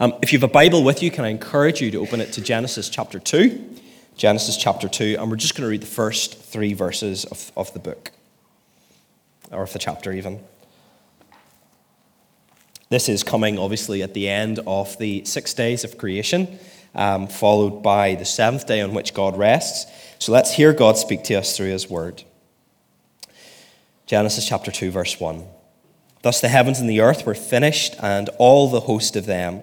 Um, if you have a Bible with you, can I encourage you to open it to Genesis chapter 2? Genesis chapter 2, and we're just going to read the first three verses of, of the book, or of the chapter even. This is coming, obviously, at the end of the six days of creation, um, followed by the seventh day on which God rests. So let's hear God speak to us through his word. Genesis chapter 2, verse 1. Thus the heavens and the earth were finished, and all the host of them.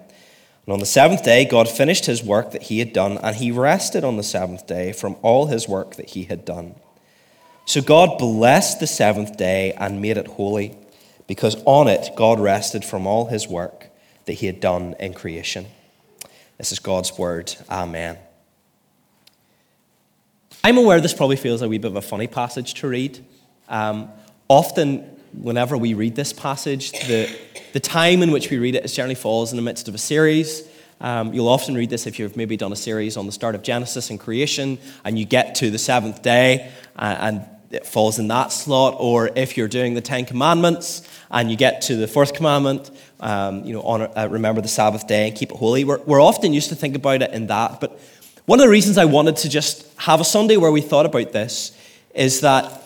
And on the seventh day, God finished his work that he had done, and he rested on the seventh day from all his work that he had done. So God blessed the seventh day and made it holy because on it God rested from all his work that he had done in creation. This is God's word. Amen. I'm aware this probably feels a wee bit of a funny passage to read. Um, often, whenever we read this passage, the, the time in which we read it generally falls in the midst of a series. Um, you'll often read this if you've maybe done a series on the start of Genesis and creation, and you get to the seventh day, uh, and it falls in that slot, or if you're doing the Ten Commandments and you get to the fourth commandment, um, you know, honor, uh, remember the Sabbath day and keep it holy. We're, we're often used to think about it in that, but one of the reasons I wanted to just have a Sunday where we thought about this is that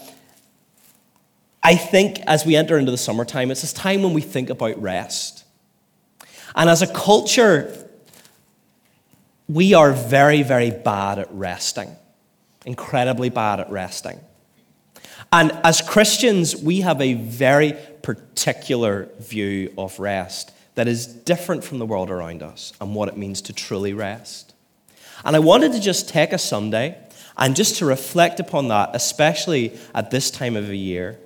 I think as we enter into the summertime, it's this time when we think about rest. And as a culture, we are very, very bad at resting, incredibly bad at resting. And as Christians, we have a very particular view of rest that is different from the world around us and what it means to truly rest. And I wanted to just take a Sunday and just to reflect upon that, especially at this time of the year.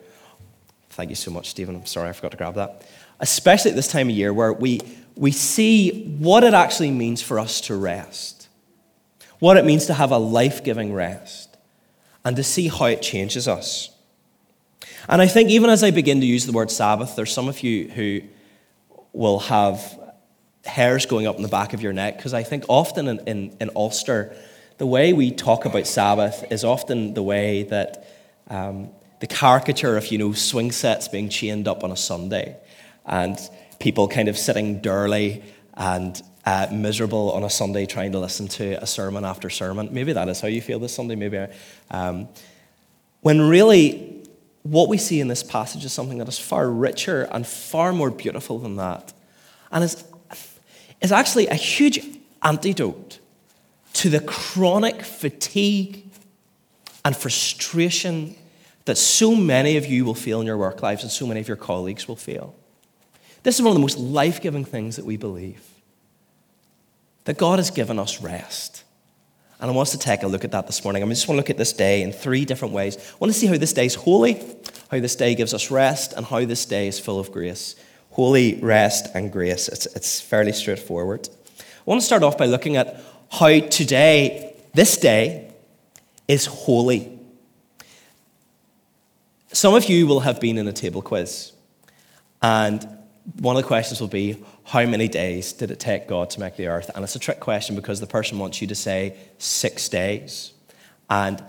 Thank you so much, Stephen. I'm sorry I forgot to grab that. Especially at this time of year where we, we see what it actually means for us to rest, what it means to have a life giving rest and to see how it changes us. And I think even as I begin to use the word Sabbath, there's some of you who will have hairs going up in the back of your neck, because I think often in, in, in, Ulster, the way we talk about Sabbath is often the way that um, the caricature of, you know, swing sets being chained up on a Sunday and people kind of sitting dirly and uh, miserable on a Sunday trying to listen to a sermon after sermon. Maybe that is how you feel this Sunday. Maybe, um, when really what we see in this passage is something that is far richer and far more beautiful than that, and is is actually a huge antidote to the chronic fatigue and frustration that so many of you will feel in your work lives and so many of your colleagues will feel. This is one of the most life giving things that we believe that God has given us rest. And I want us to take a look at that this morning. I just want to look at this day in three different ways. I want to see how this day is holy, how this day gives us rest, and how this day is full of grace. Holy, rest, and grace. It's, it's fairly straightforward. I want to start off by looking at how today, this day, is holy. Some of you will have been in a table quiz, and one of the questions will be how many days did it take God to make the earth? And it's a trick question because the person wants you to say six days. And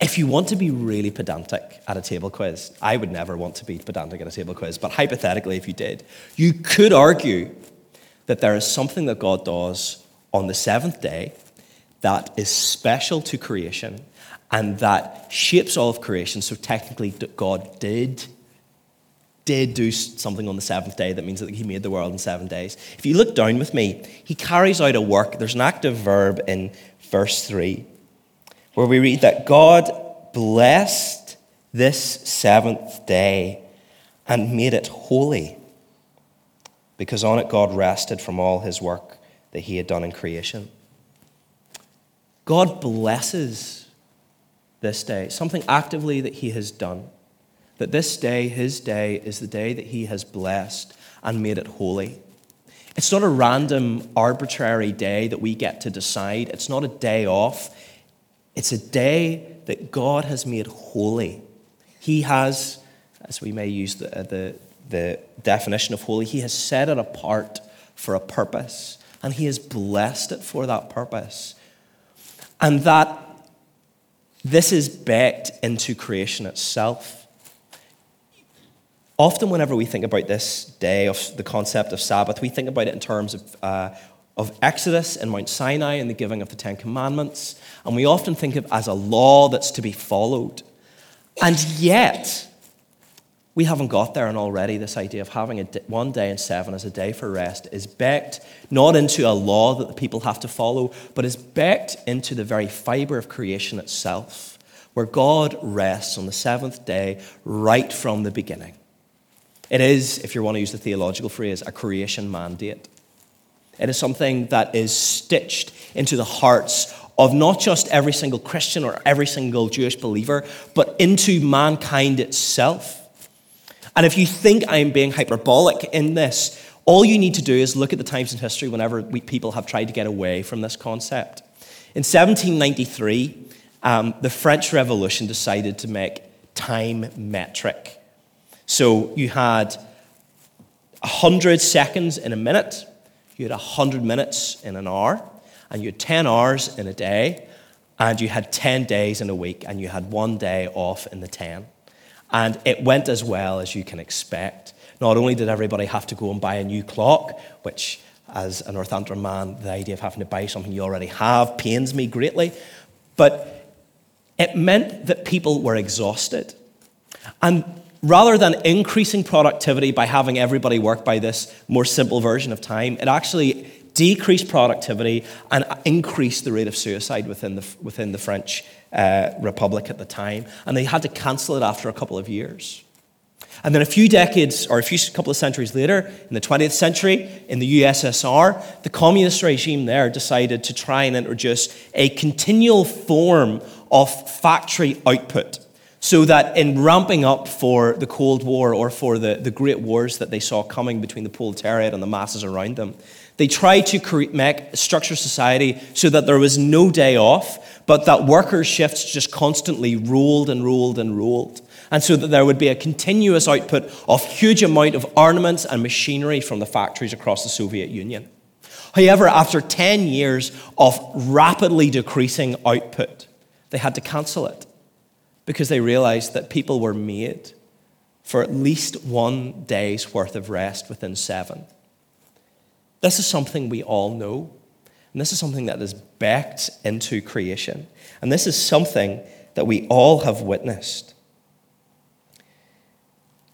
if you want to be really pedantic at a table quiz, I would never want to be pedantic at a table quiz, but hypothetically, if you did, you could argue that there is something that God does on the seventh day that is special to creation and that shapes all of creation. So technically, God did did do something on the seventh day that means that he made the world in seven days. If you look down with me, he carries out a work. There's an active verb in verse 3 where we read that God blessed this seventh day and made it holy because on it God rested from all his work that he had done in creation. God blesses this day, something actively that he has done that this day, his day, is the day that he has blessed and made it holy. It's not a random, arbitrary day that we get to decide. It's not a day off. It's a day that God has made holy. He has, as we may use the, uh, the, the definition of holy, he has set it apart for a purpose, and he has blessed it for that purpose. And that this is baked into creation itself. Often, whenever we think about this day of the concept of Sabbath, we think about it in terms of, uh, of Exodus and Mount Sinai and the giving of the Ten Commandments. And we often think of it as a law that's to be followed. And yet, we haven't got there, and already this idea of having one day in seven as a day for rest is baked not into a law that the people have to follow, but is baked into the very fiber of creation itself, where God rests on the seventh day right from the beginning. It is, if you want to use the theological phrase, a creation mandate. It is something that is stitched into the hearts of not just every single Christian or every single Jewish believer, but into mankind itself. And if you think I'm being hyperbolic in this, all you need to do is look at the times in history whenever we, people have tried to get away from this concept. In 1793, um, the French Revolution decided to make time metric. So you had 100 seconds in a minute, you had 100 minutes in an hour, and you had 10 hours in a day, and you had 10 days in a week, and you had one day off in the 10. And it went as well as you can expect. Not only did everybody have to go and buy a new clock, which, as a Northampton man, the idea of having to buy something you already have pains me greatly, but it meant that people were exhausted. And rather than increasing productivity by having everybody work by this more simple version of time, it actually decreased productivity and increased the rate of suicide within the, within the French uh, Republic at the time. And they had to cancel it after a couple of years. And then a few decades or a few couple of centuries later, in the 20th century, in the USSR, the communist regime there decided to try and introduce a continual form of factory output so that in ramping up for the Cold War or for the, the great wars that they saw coming between the proletariat and the masses around them, they tried to create, make structure society so that there was no day off, but that workers' shifts just constantly rolled and rolled and rolled. And so that there would be a continuous output of huge amount of armaments and machinery from the factories across the Soviet Union. However, after 10 years of rapidly decreasing output, they had to cancel it because they realized that people were made for at least one day's worth of rest within seven. This is something we all know, and this is something that is baked into creation, and this is something that we all have witnessed.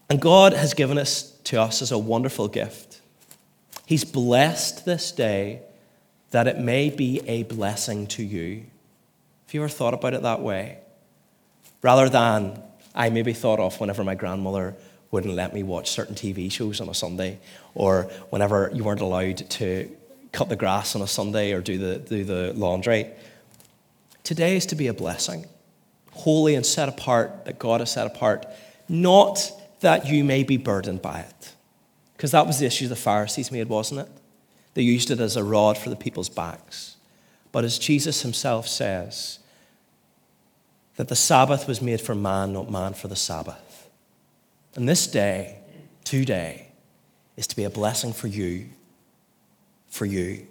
And God has given us to us as a wonderful gift. He's blessed this day that it may be a blessing to you. Have you ever thought about it that way? rather than I maybe thought of whenever my grandmother wouldn't let me watch certain TV shows on a Sunday, or whenever you weren't allowed to cut the grass on a Sunday or do the, do the laundry. Today is to be a blessing, holy and set apart, that God has set apart, not that you may be burdened by it. Because that was the issue the Pharisees made, wasn't it? They used it as a rod for the people's backs. But as Jesus himself says, that the Sabbath was made for man, not man for the Sabbath. And this day, today, is to be a blessing for you, for you.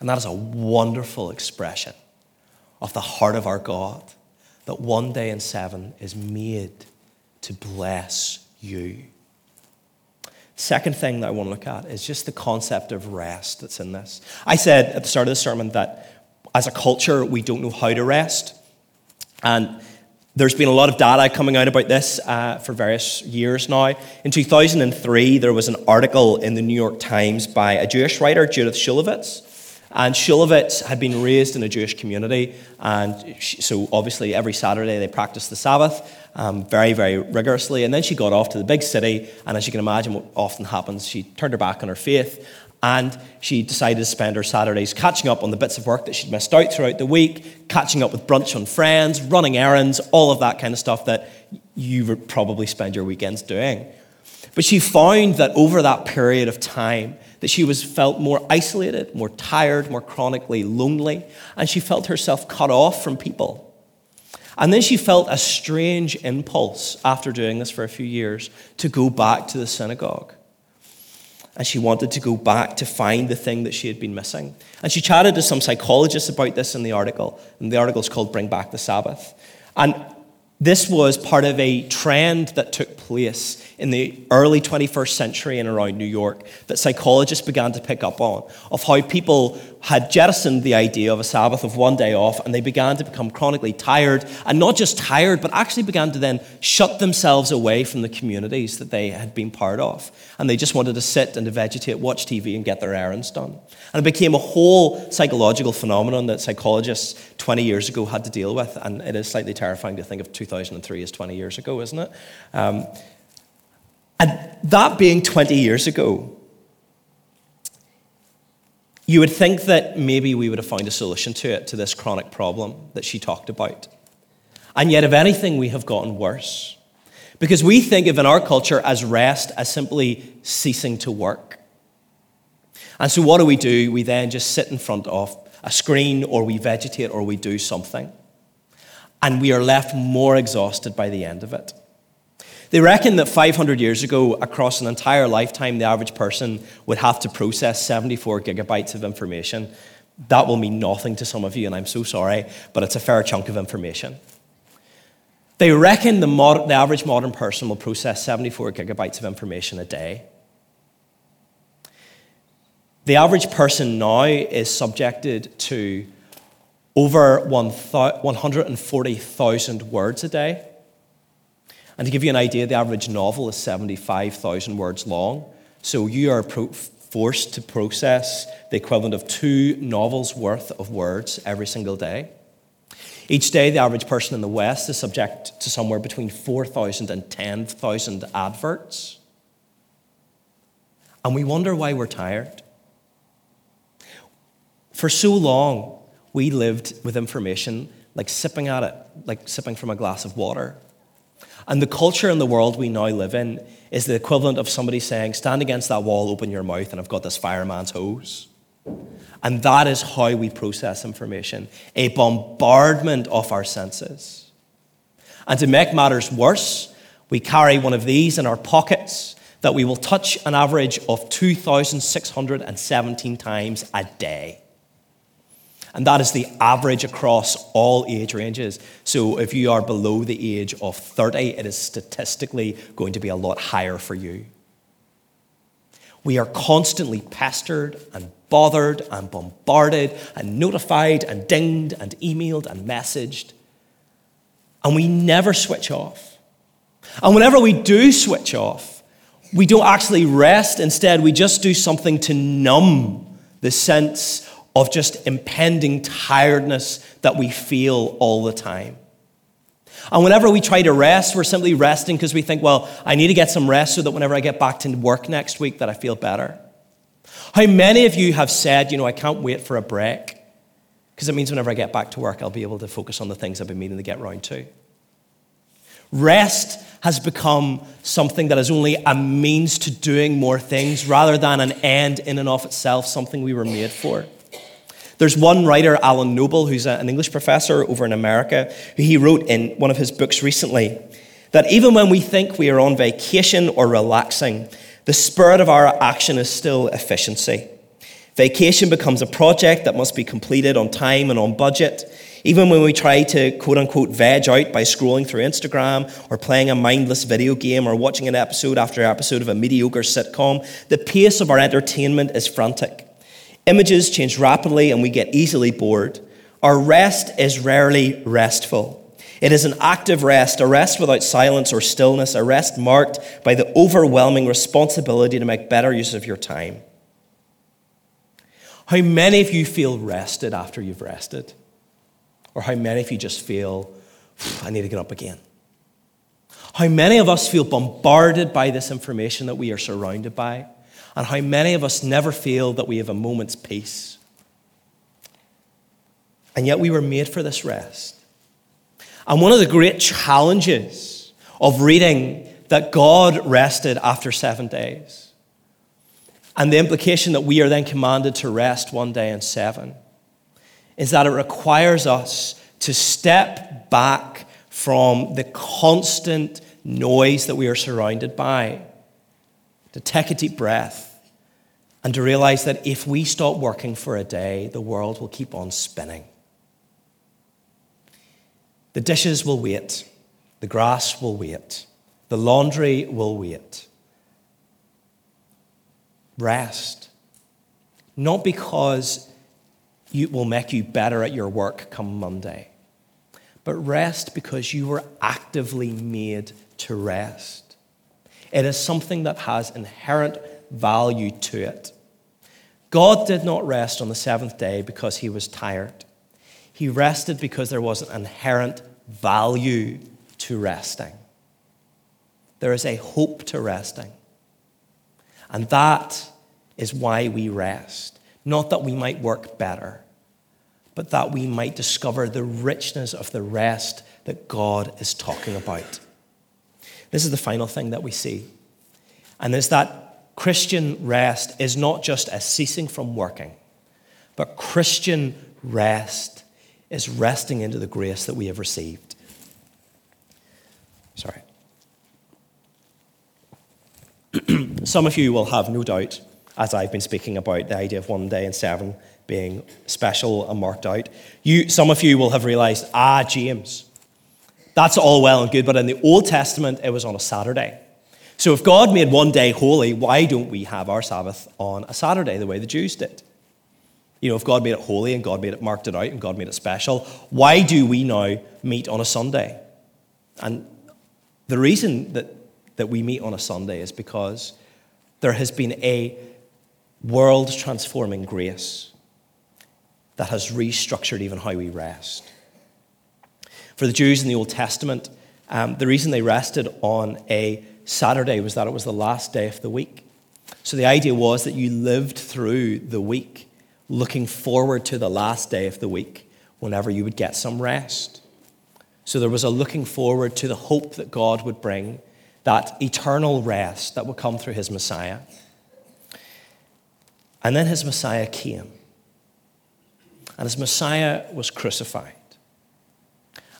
And that is a wonderful expression of the heart of our God that one day in seven is made to bless you. Second thing that I want to look at is just the concept of rest that's in this. I said at the start of the sermon that as a culture, we don't know how to rest. And there's been a lot of data coming out about this uh, for various years now. In 2003, there was an article in the New York Times by a Jewish writer, Judith Shulevitz. And Shulevitz had been raised in a Jewish community, and she, so obviously every Saturday they practiced the Sabbath um, very, very rigorously. And then she got off to the big city, and as you can imagine, what often happens, she turned her back on her faith and she decided to spend her Saturdays catching up on the bits of work that she'd missed out throughout the week, catching up with brunch on friends, running errands, all of that kind of stuff that you would probably spend your weekends doing. But she found that over that period of time, that she was felt more isolated, more tired, more chronically lonely, and she felt herself cut off from people. And then she felt a strange impulse after doing this for a few years to go back to the synagogue and she wanted to go back to find the thing that she had been missing. And she chatted to some psychologists about this in the article, and the article is called Bring Back the Sabbath. And This was part of a trend that took place in the early 21st century and around New York that psychologists began to pick up on of how people had jettisoned the idea of a Sabbath of one day off and they began to become chronically tired and not just tired but actually began to then shut themselves away from the communities that they had been part of. And they just wanted to sit and to vegetate watch TV and get their errands done. And it became a whole psychological phenomenon that psychologists 20 years ago had to deal with and it is slightly terrifying to think of 2003 as 20 years ago isn't it? Um, and that being 20 years ago, you would think that maybe we would have found a solution to it, to this chronic problem that she talked about. And yet, if anything, we have gotten worse. Because we think of in our culture as rest as simply ceasing to work. And so, what do we do? We then just sit in front of a screen, or we vegetate, or we do something. And we are left more exhausted by the end of it. They reckon that 500 years ago, across an entire lifetime, the average person would have to process 74 gigabytes of information. That will mean nothing to some of you, and I'm so sorry, but it's a fair chunk of information. They reckon the, mod- the average modern person will process 74 gigabytes of information a day. The average person now is subjected to over 140,000 words a day. And to give you an idea, the average novel is 75,000 words long. So you are pro- forced to process the equivalent of two novels worth of words every single day. Each day, the average person in the West is subject to somewhere between 4,000 and 10,000 adverts. And we wonder why we're tired. For so long, we lived with information like sipping at it, like sipping from a glass of water. And the culture in the world we now live in is the equivalent of somebody saying, Stand against that wall, open your mouth, and I've got this fireman's hose. And that is how we process information a bombardment of our senses. And to make matters worse, we carry one of these in our pockets that we will touch an average of 2,617 times a day. And that is the average across all age ranges. So if you are below the age of 30, it is statistically going to be a lot higher for you. We are constantly pestered and bothered and bombarded and notified and dinged and emailed and messaged. And we never switch off. And whenever we do switch off, we don't actually rest. Instead, we just do something to numb the sense of just impending tiredness that we feel all the time. And whenever we try to rest, we're simply resting because we think, well, I need to get some rest so that whenever I get back to work next week that I feel better. How many of you have said, you know, I can't wait for a break because it means whenever I get back to work, I'll be able to focus on the things I've been meaning to get round to. Rest has become something that is only a means to doing more things rather than an end in and of itself, something we were made for. There's one writer, Alan Noble, who's an English professor over in America, who he wrote in one of his books recently that even when we think we are on vacation or relaxing, the spirit of our action is still efficiency. Vacation becomes a project that must be completed on time and on budget. Even when we try to quote unquote veg out by scrolling through Instagram or playing a mindless video game or watching an episode after episode of a mediocre sitcom, the pace of our entertainment is frantic. Images change rapidly and we get easily bored. Our rest is rarely restful. It is an active rest, a rest without silence or stillness, a rest marked by the overwhelming responsibility to make better use of your time. How many of you feel rested after you've rested? Or how many of you just feel, I need to get up again? How many of us feel bombarded by this information that we are surrounded by? And how many of us never feel that we have a moment's peace. And yet we were made for this rest. And one of the great challenges of reading that God rested after seven days, and the implication that we are then commanded to rest one day in seven, is that it requires us to step back from the constant noise that we are surrounded by, to take a deep breath and to realize that if we stop working for a day, the world will keep on spinning. The dishes will wait, The grass will wait, the laundry will wait. Rest. Not because it will make you better at your work come Monday, but rest because you were actively made to rest. It is something that has inherent value to it. God did not rest on the seventh day because he was tired. He rested because there was an inherent value to resting. There is a hope to resting. And that is why we rest. Not that we might work better, but that we might discover the richness of the rest that God is talking about. This is the final thing that we see. And is that Christian rest is not just a ceasing from working, but Christian rest is resting into the grace that we have received. Sorry. Some of you will have no doubt, as I've been speaking about the idea of one day in seven being special and marked out. You, some of you will have realized, ah, James, that's all well and good, but in the Old Testament, it was on a Saturday. So if God made one day holy, why don't we have our Sabbath on a Saturday the way the Jews did? You know, if God made it holy and God made it marked it out and God made it special, why do we now meet on a Sunday? And the reason that, that we meet on a Sunday is because there has been a world transforming grace that has restructured even how we rest. For the Jews in the Old Testament, um, the reason they rested on a Saturday was that it was the last day of the week. So the idea was that you lived through the week looking forward to the last day of the week whenever you would get some rest. So there was a looking forward to the hope that God would bring, that eternal rest that would come through his Messiah. And then his Messiah came. And his Messiah was crucified.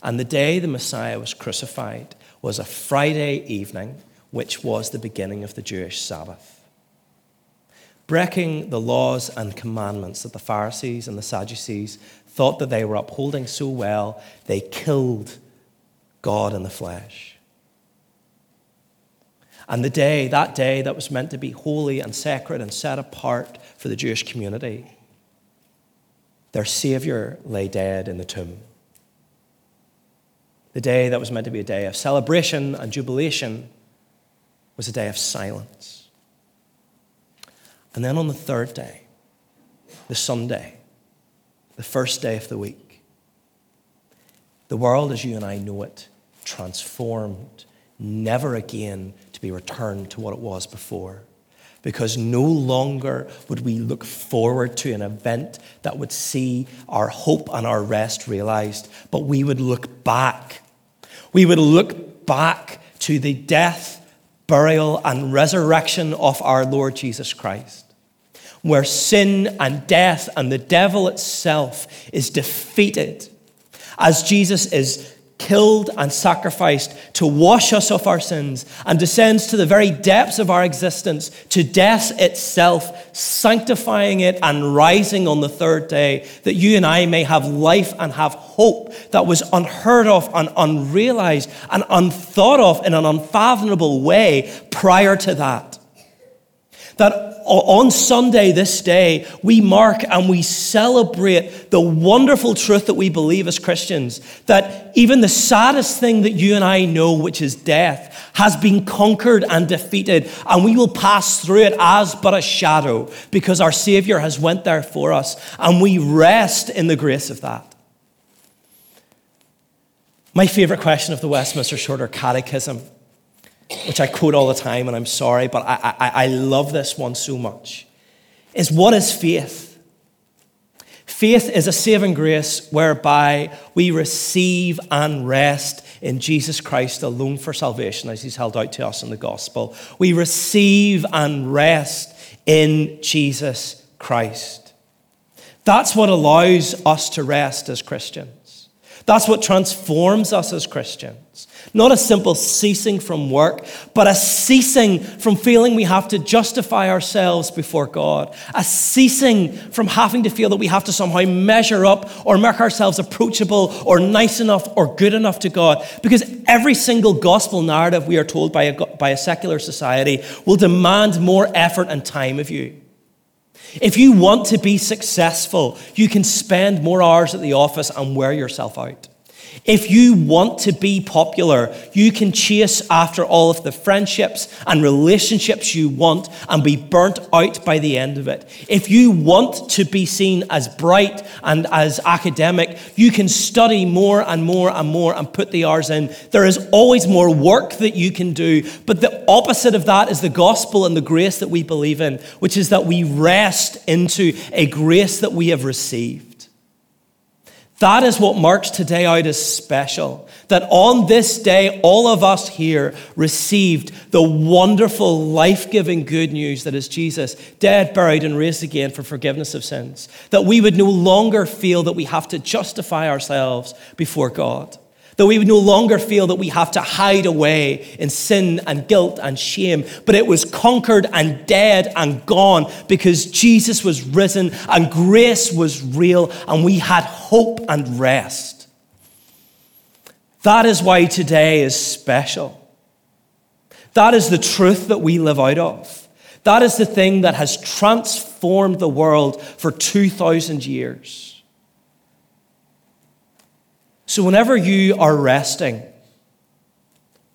And the day the Messiah was crucified was a Friday evening, which was the beginning of the Jewish Sabbath. Breaking the laws and commandments that the Pharisees and the Sadducees thought that they were upholding so well, they killed God in the flesh. And the day, that day that was meant to be holy and sacred and set apart for the Jewish community, their Savior lay dead in the tomb. The day that was meant to be a day of celebration and jubilation was a day of silence. And then on the third day, the Sunday, the first day of the week. The world as you and I know it, transformed, never again to be returned to what it was before. Because no longer would we look forward to an event that would see our hope and our rest realized, but we would look back. We would look back to the death, burial, and resurrection of our Lord Jesus Christ where sin and death and the devil itself is defeated as Jesus is killed and sacrificed to wash us of our sins and descends to the very depths of our existence, to death itself, sanctifying it and rising on the third day, that you and I may have life and have hope that was unheard of and unrealized and unthought of in an unfathomable way prior to that. That on Sunday, this day, we mark and we celebrate the wonderful truth that we believe as Christians that even the saddest thing that you and I know, which is death, has been conquered and defeated, and we will pass through it as but a shadow because our Savior has went there for us, and we rest in the grace of that. My favorite question of the Westminster Shorter Catechism which I quote all the time, and I'm sorry, but I, I, I love this one so much, is what is faith? Faith is a saving grace whereby we receive and rest in Jesus Christ alone for salvation, as He's held out to us in the gospel. We receive and rest in Jesus Christ. That's what allows us to rest as Christians. That's what transforms us as Christians. Not a simple ceasing from work, but a ceasing from feeling we have to justify ourselves before God. A ceasing from having to feel that we have to somehow measure up or make ourselves approachable or nice enough or good enough to God. Because every single gospel narrative we are told by a, by a secular society will demand more effort and time of you. If you want to be successful, you can spend more hours at the office and wear yourself out. If you want to be popular, you can chase after all of the friendships and relationships you want and be burnt out by the end of it. If you want to be seen as bright and as academic, you can study more and more and more and put the hours in. There is always more work that you can do, but the opposite of that is the gospel and the grace that we believe in, which is that we rest into a grace that we have received. That is what marks today out as special. That on this day, all of us here received the wonderful, life giving good news that is Jesus, dead, buried, and raised again for forgiveness of sins. That we would no longer feel that we have to justify ourselves before God that we would no longer feel that we have to hide away in sin and guilt and shame, but it was conquered and dead and gone because Jesus was risen and grace was real and we had hope and rest. That is why today is special. That is the truth that we live out of. That is the thing that has transformed the world for 2,000 years. So, whenever you are resting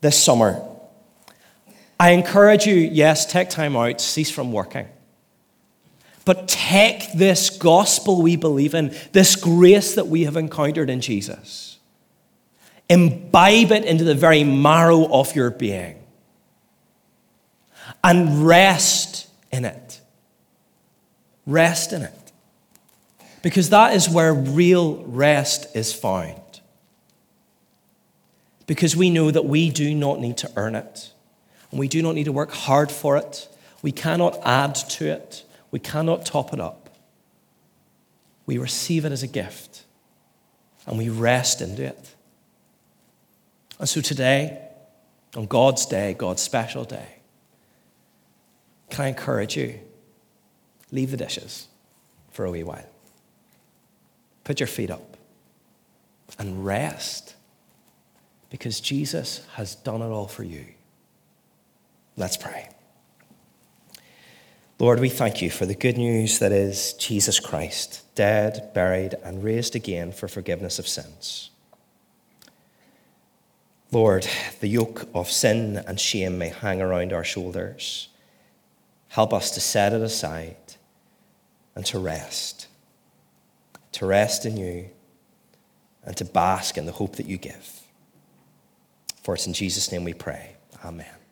this summer, I encourage you, yes, take time out, cease from working. But take this gospel we believe in, this grace that we have encountered in Jesus, imbibe it into the very marrow of your being, and rest in it. Rest in it. Because that is where real rest is found because we know that we do not need to earn it. And we do not need to work hard for it. We cannot add to it. We cannot top it up. We receive it as a gift and we rest into it. And so today, on God's day, God's special day, can I encourage you? Leave the dishes for a wee while. Put your feet up and rest because Jesus has done it all for you. Let's pray. Lord, we thank you for the good news that is Jesus Christ, dead, buried, and raised again for forgiveness of sins. Lord, the yoke of sin and shame may hang around our shoulders. Help us to set it aside and to rest, to rest in you and to bask in the hope that you give. For it's in Jesus' name we pray. Amen.